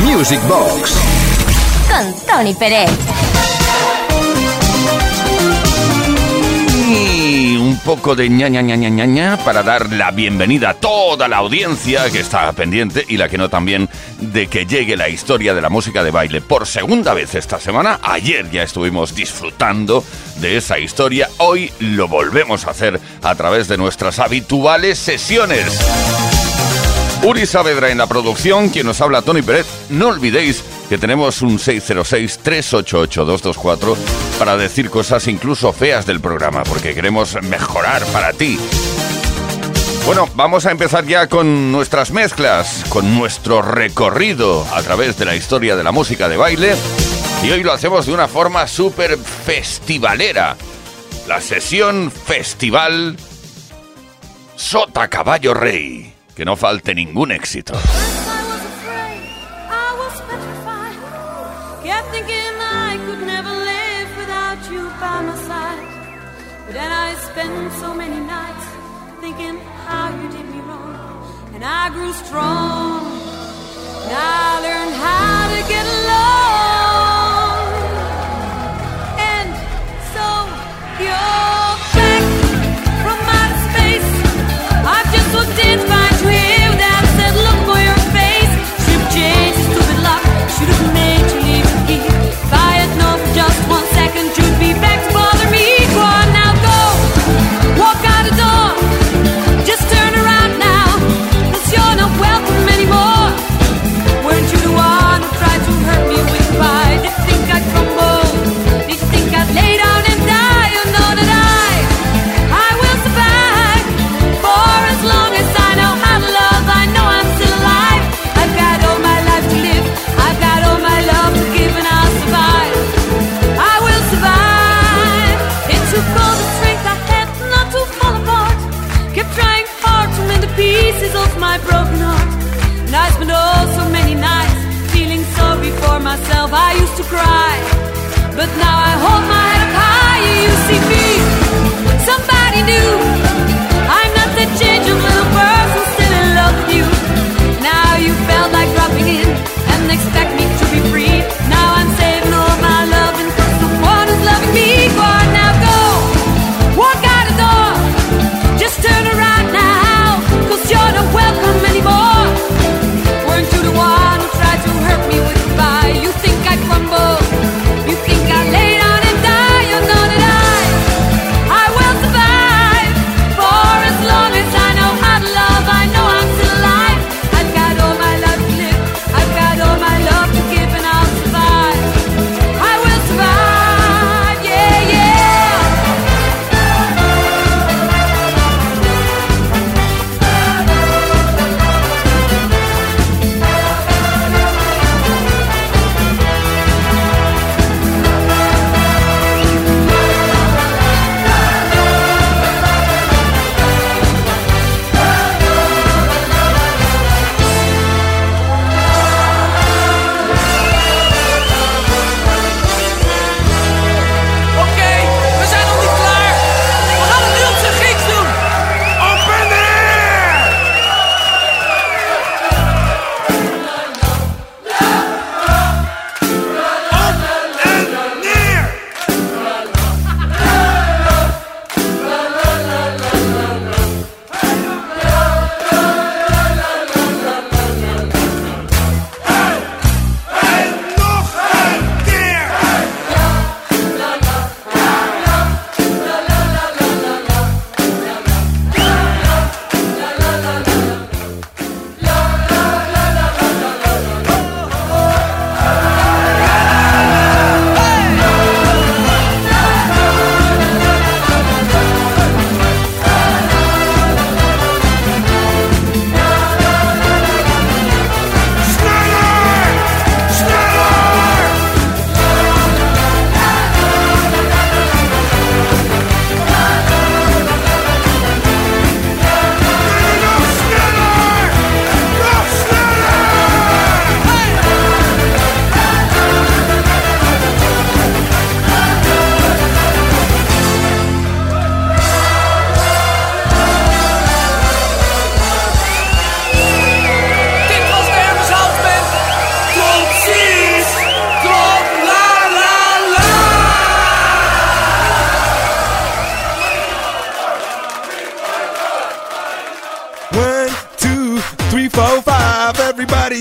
Music Box con Tony Pérez. Y un poco de ña, ña, ña, ña, ña, ña para dar la bienvenida a toda la audiencia que está pendiente y la que no también de que llegue la historia de la música de baile por segunda vez esta semana. Ayer ya estuvimos disfrutando de esa historia. Hoy lo volvemos a hacer a través de nuestras habituales sesiones. Uri Saavedra en la producción, quien nos habla Tony Pérez. No olvidéis que tenemos un 606-388-224 para decir cosas incluso feas del programa, porque queremos mejorar para ti. Bueno, vamos a empezar ya con nuestras mezclas, con nuestro recorrido a través de la historia de la música de baile. Y hoy lo hacemos de una forma súper festivalera. La sesión festival Sota Caballo Rey. Que no falte ningún éxito. I grew strong. And I learned how to get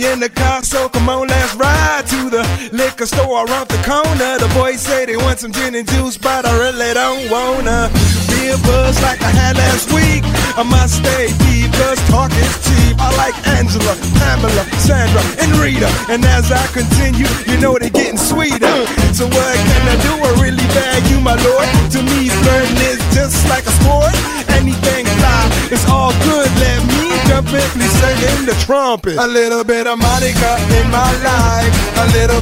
in the car, so come on, let's ride to the liquor store around the corner. The boys say they want some gin and juice, but I really don't wanna be a buzz like I had last week. I must stay deep, cause talk is cheap. I like Angela, Pamela, Sandra, and Rita. And as I continue, you know they're getting sweeter. So what can I do? I really bag you, my lord. To me, flirting is just like a sport. Anything fly, it's all good. Let me jump in, please sing in the trumpet. A little bit of Monica in my life, a little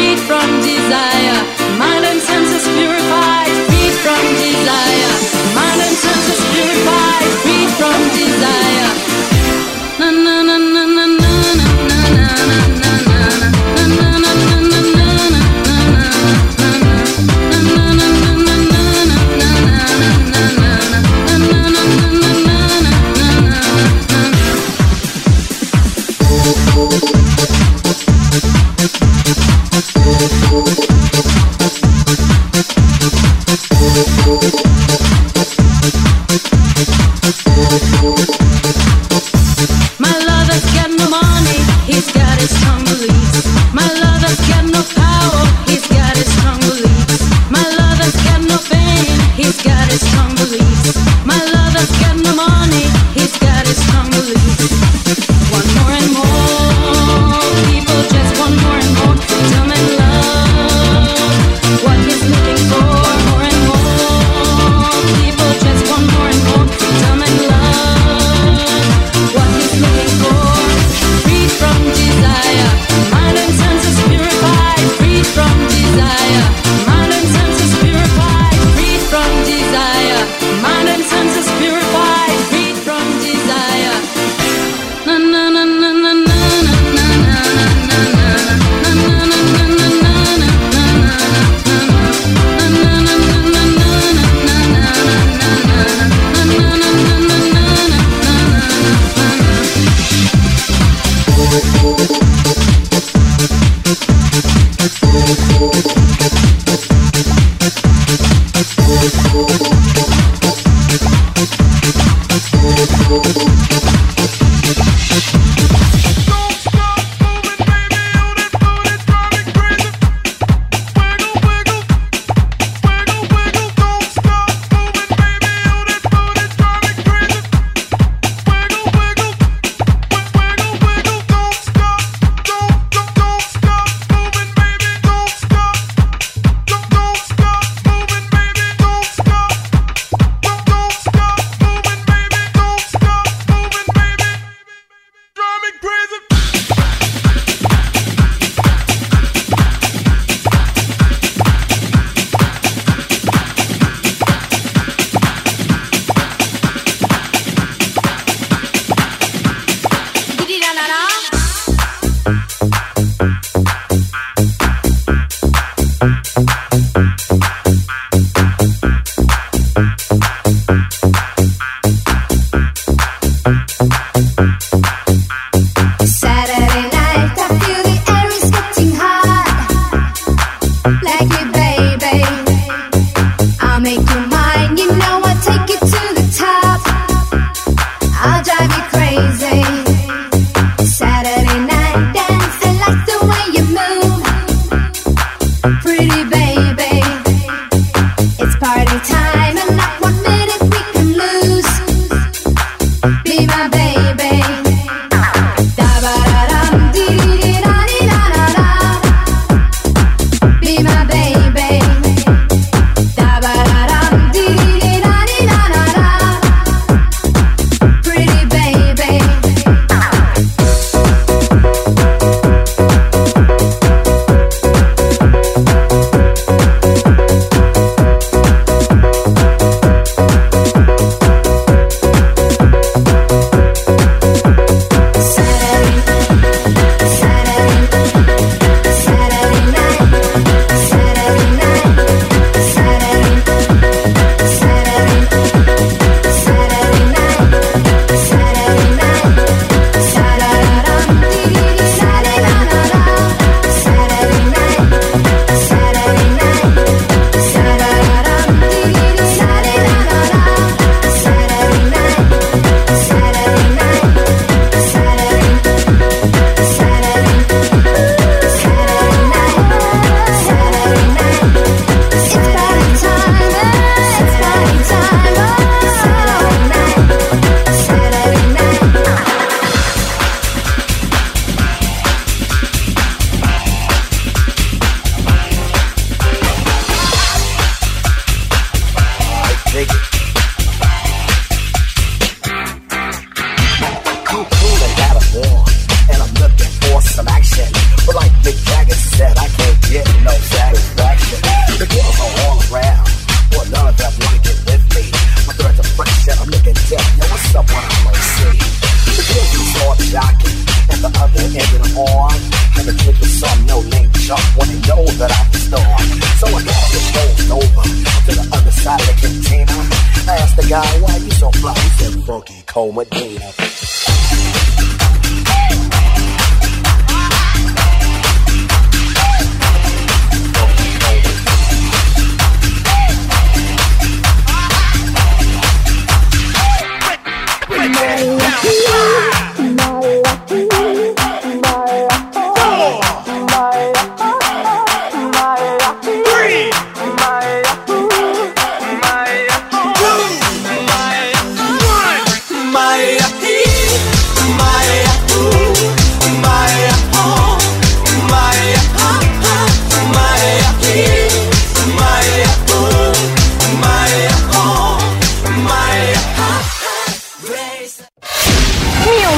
from desire, mind and senses purified, free from desire, mind and senses purified, free from desire. Na na na na na.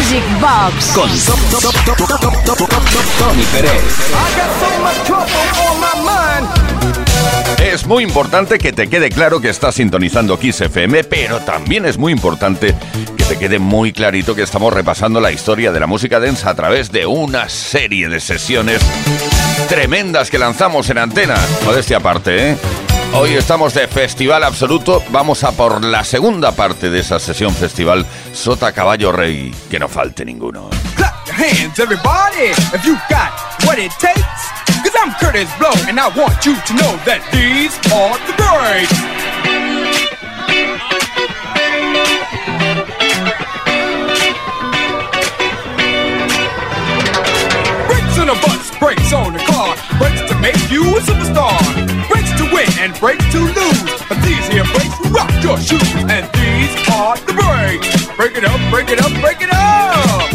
Music Box Con Tony Pérez. Es muy importante que te quede claro que estás sintonizando Kiss FM, pero también es muy importante que te quede muy clarito que estamos repasando la historia de la música dance a través de una serie de sesiones tremendas que lanzamos en antena. Modestia aparte, ¿eh? Hoy estamos de Festival Absoluto. Vamos a por la segunda parte de esa sesión festival Sota Caballo Rey. Que no falte ninguno. Clap your hands, everybody, if you got what it takes. Cause I'm Curtis Blow, and I want you to know that these are the breaks. brakes on car, brakes to make you a superstar. Breaks to lose. But these here breaks rock your shoes. And these are the breaks. Break it up, break it up, break it up.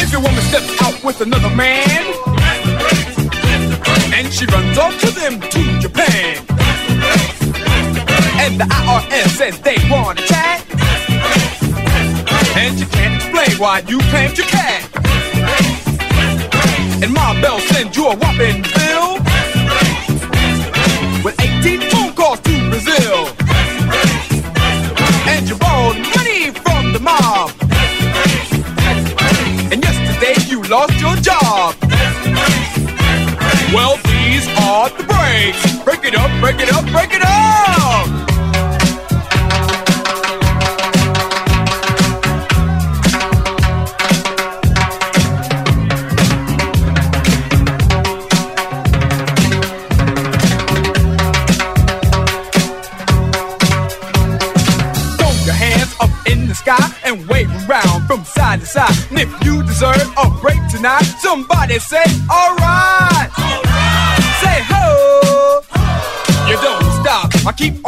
If your woman steps out with another man, and she runs off to them to Japan, and the IRS says they want a chat, and you can't explain why you claimed your cat, and Ma Bell sends you a whopping bill. With 18 phone calls to Brazil, and you borrowed money from the mob. And yesterday you lost your job. Well, these the breaks. Break it up, break it up, break it up. Throw your hands up in the sky and wave around from side to side. And if you deserve a break tonight, somebody say, alright. Aqui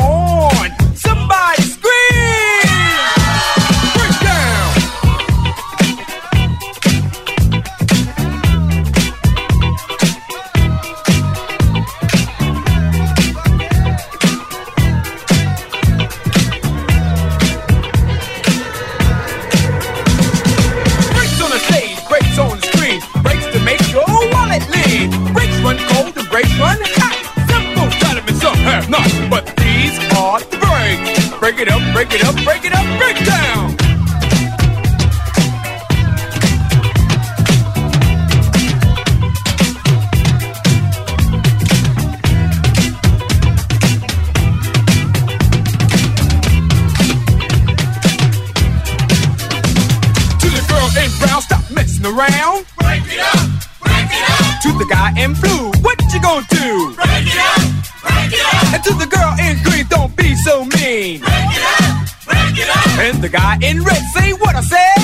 say what I said.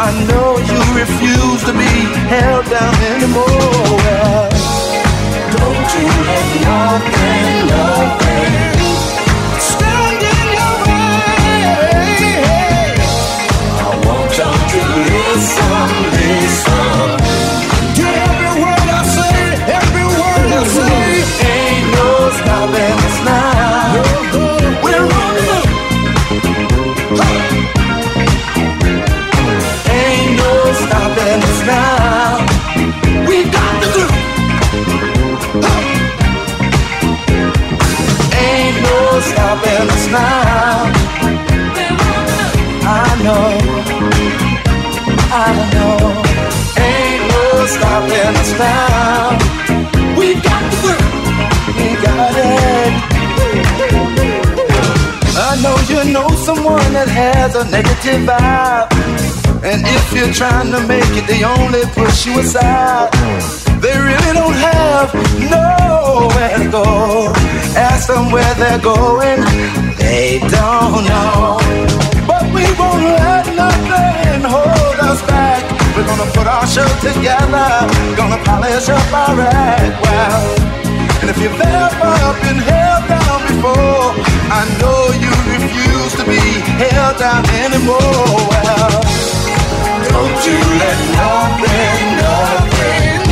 I know you refuse to be held down anymore. Don't you let nothing, nothing stand in your way. I want you to listen, listen. Every word I say, every word I say. Ain't no stopping us now. Stopping us now. I know. I know. Ain't no stopping us now. We got the groove. We got it. I know you know someone that has a negative vibe. And if you're trying to make it, they only push you aside. They really don't have nowhere to go. Ask them where they're going, they don't know. But we won't let nothing hold us back. We're gonna put our show together, gonna polish up our act well. And if you've ever been held down before, I know you refuse to be held down anymore. Well, don't you let nothing, nothing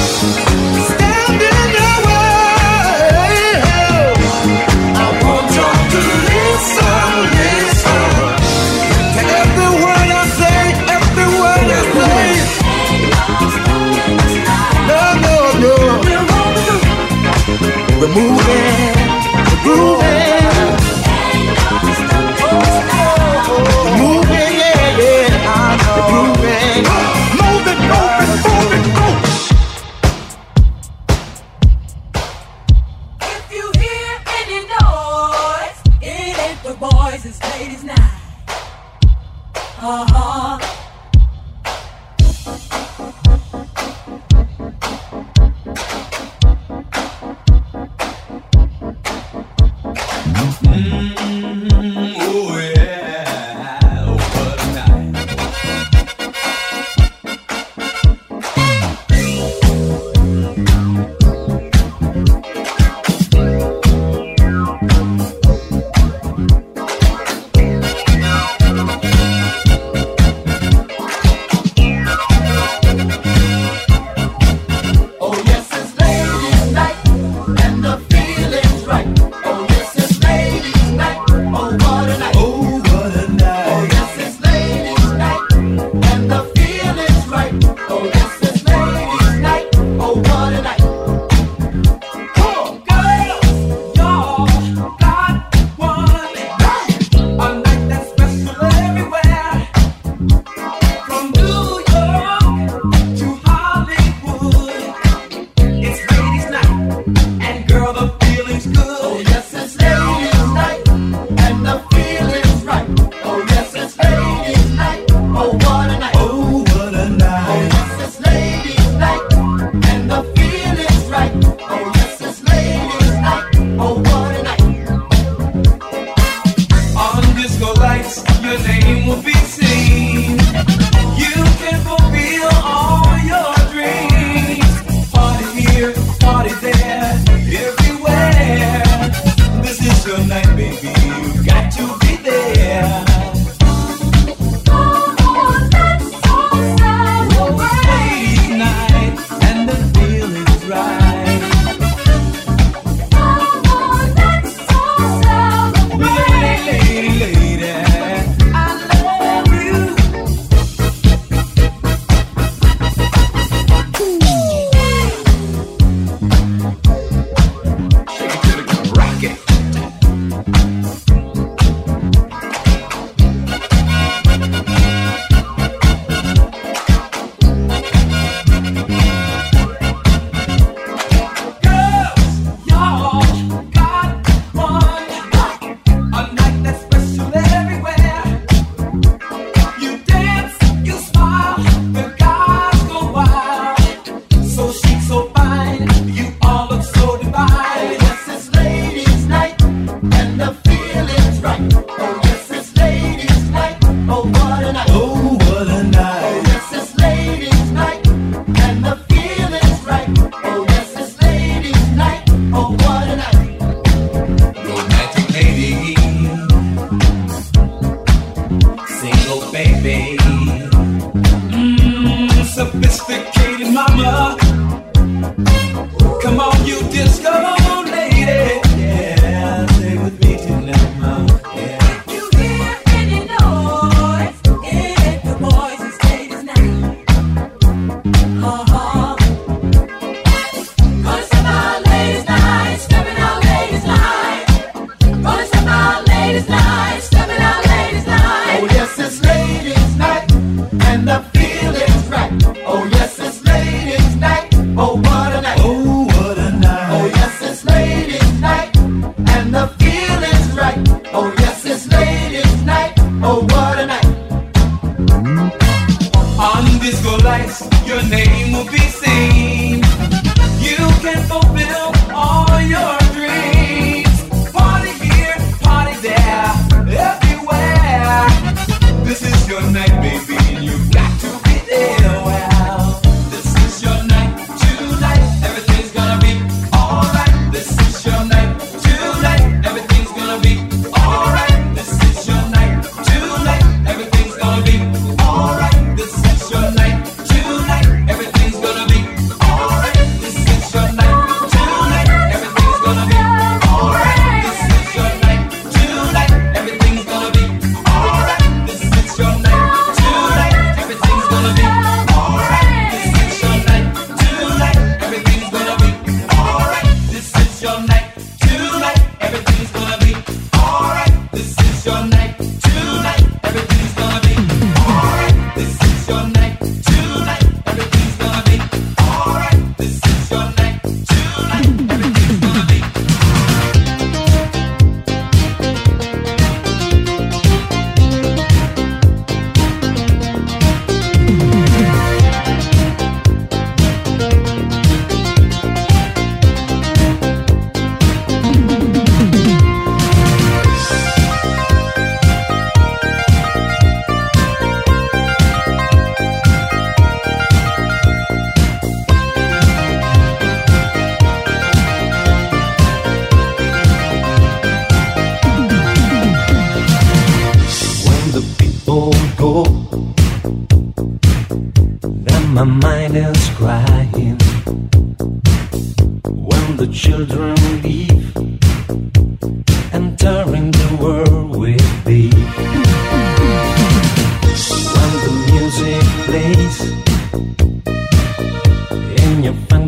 We're moving,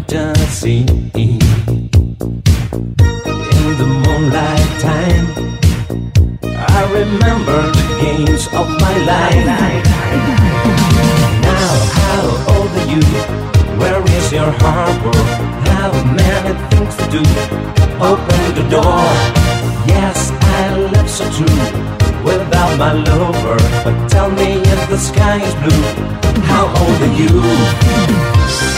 fantasy in the moonlight time. I remember the games of my life. Now, how old are you? Where is your harbor? How many things to do? Open the door. Yes, I love so true without my lover. But tell me if the sky is blue. How old are you?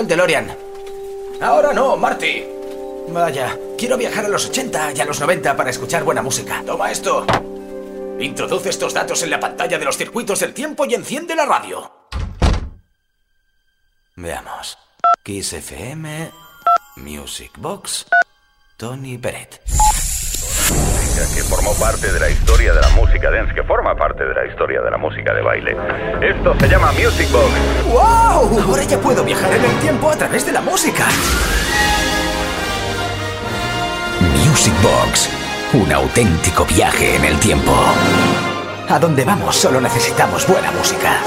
El DeLorean. Ahora no, Marty. Vaya, quiero viajar a los 80 y a los 90 para escuchar buena música. Toma esto. Introduce estos datos en la pantalla de los circuitos del tiempo y enciende la radio. Veamos. Kiss FM, Music Box, Tony Que formó parte de la historia de la música dance, que forma parte de la historia de la música de baile. Esto se llama Music Box. ¡Wow! Ahora ya puedo viajar en el tiempo a través de la música. Music Box. Un auténtico viaje en el tiempo. A donde vamos solo necesitamos buena música.